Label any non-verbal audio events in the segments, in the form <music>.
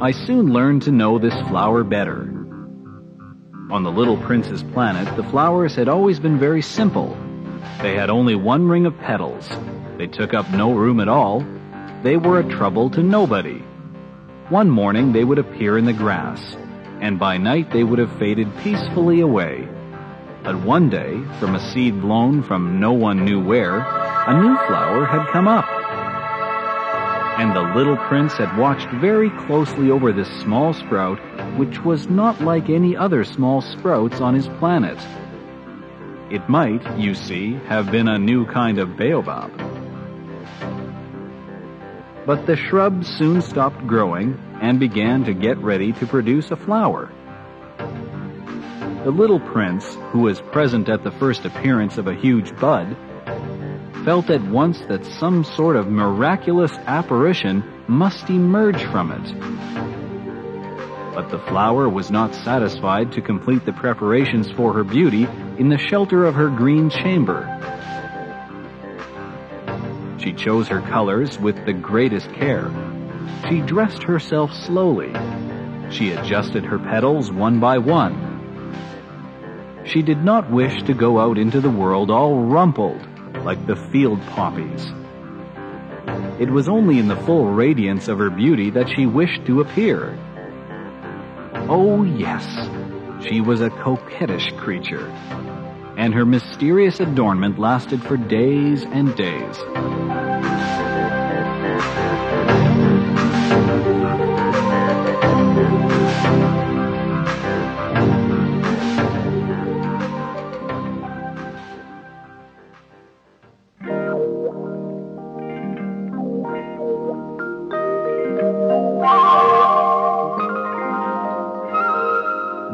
I soon learned to know this flower better. On the little prince's planet, the flowers had always been very simple. They had only one ring of petals. They took up no room at all. They were a trouble to nobody. One morning they would appear in the grass, and by night they would have faded peacefully away. But one day, from a seed blown from no one knew where, a new flower had come up and the little prince had watched very closely over this small sprout, which was not like any other small sprouts on his planet. It might, you see, have been a new kind of baobab. But the shrub soon stopped growing and began to get ready to produce a flower. The little prince, who was present at the first appearance of a huge bud, felt at once that some sort of miraculous apparition must emerge from it. But the flower was not satisfied to complete the preparations for her beauty in the shelter of her green chamber. She chose her colors with the greatest care. She dressed herself slowly. She adjusted her petals one by one. She did not wish to go out into the world all rumpled like the field poppies. It was only in the full radiance of her beauty that she wished to appear. Oh yes, she was a coquettish creature, and her mysterious adornment lasted for days and days.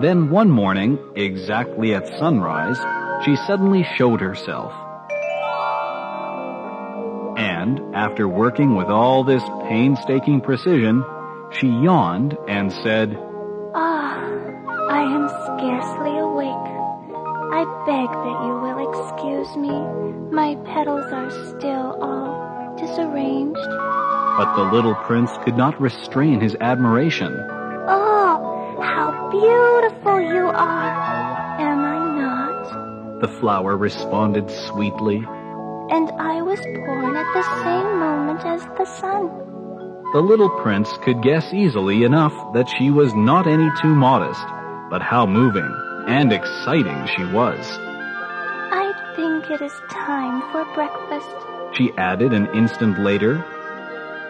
Then one morning, exactly at sunrise, she suddenly showed herself. And, after working with all this painstaking precision, she yawned and said, Ah, I am scarcely awake. I beg that you will excuse me. My petals are still all disarranged. But the little prince could not restrain his admiration. Beautiful you are! Am I not? The flower responded sweetly. And I was born at the same moment as the sun. The little prince could guess easily enough that she was not any too modest, but how moving and exciting she was. I think it is time for breakfast. She added an instant later,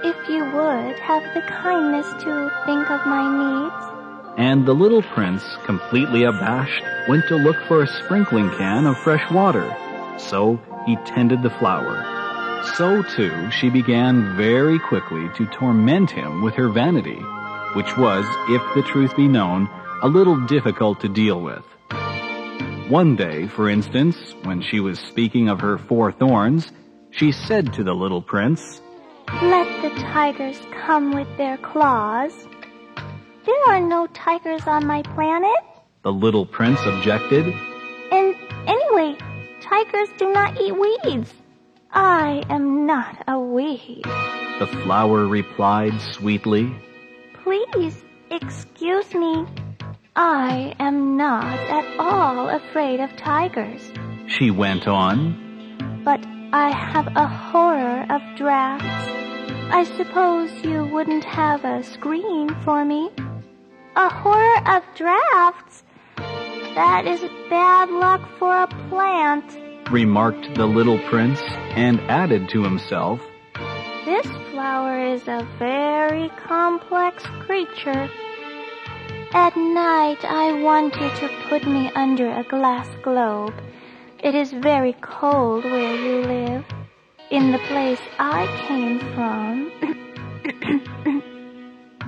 If you would have the kindness to think of my needs. And the little prince, completely abashed, went to look for a sprinkling can of fresh water. So he tended the flower. So too she began very quickly to torment him with her vanity, which was, if the truth be known, a little difficult to deal with. One day, for instance, when she was speaking of her four thorns, she said to the little prince, Let the tigers come with their claws. There are no tigers on my planet. the little prince objected, And anyway, tigers do not eat weeds. I am not a weed. the flower replied sweetly, Please excuse me. I am not at all afraid of tigers, she went on, but I have a horror of drafts. I suppose you wouldn't have a screen for me. A horror of drafts? That is bad luck for a plant. remarked the little prince, and added to himself, This flower is a very complex creature. At night, I want you to put me under a glass globe. It is very cold where you live. In the place I came from. <clears throat>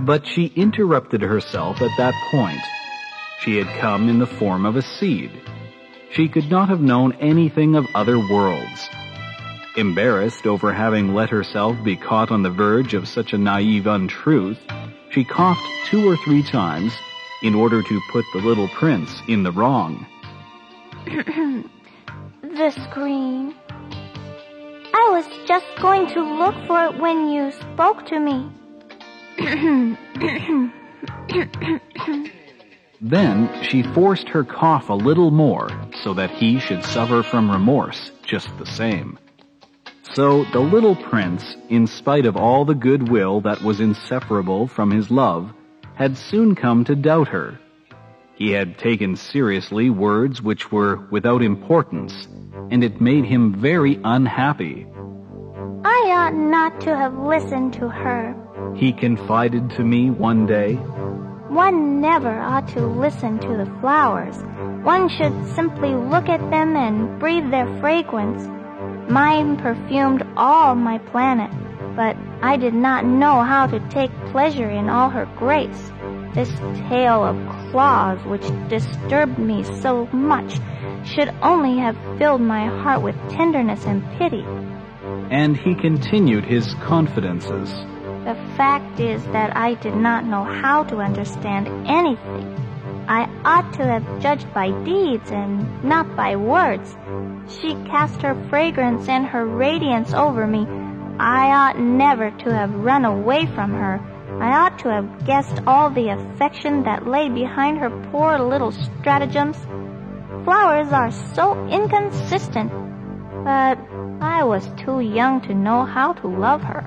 But she interrupted herself at that point. She had come in the form of a seed. She could not have known anything of other worlds. Embarrassed over having let herself be caught on the verge of such a naive untruth, she coughed two or three times in order to put the little prince in the wrong. <clears throat> the screen. I was just going to look for it when you spoke to me. Then she forced her cough a little more so that he should suffer from remorse just the same. So the little prince, in spite of all the goodwill that was inseparable from his love, had soon come to doubt her. He had taken seriously words which were without importance, and it made him very unhappy. Ought not to have listened to her, he confided to me one day. One never ought to listen to the flowers. One should simply look at them and breathe their fragrance. Mine perfumed all my planet, but I did not know how to take pleasure in all her grace. This tale of claws which disturbed me so much should only have filled my heart with tenderness and pity. And he continued his confidences. The fact is that I did not know how to understand anything. I ought to have judged by deeds and not by words. She cast her fragrance and her radiance over me. I ought never to have run away from her. I ought to have guessed all the affection that lay behind her poor little stratagems. Flowers are so inconsistent, but I was too young to know how to love her.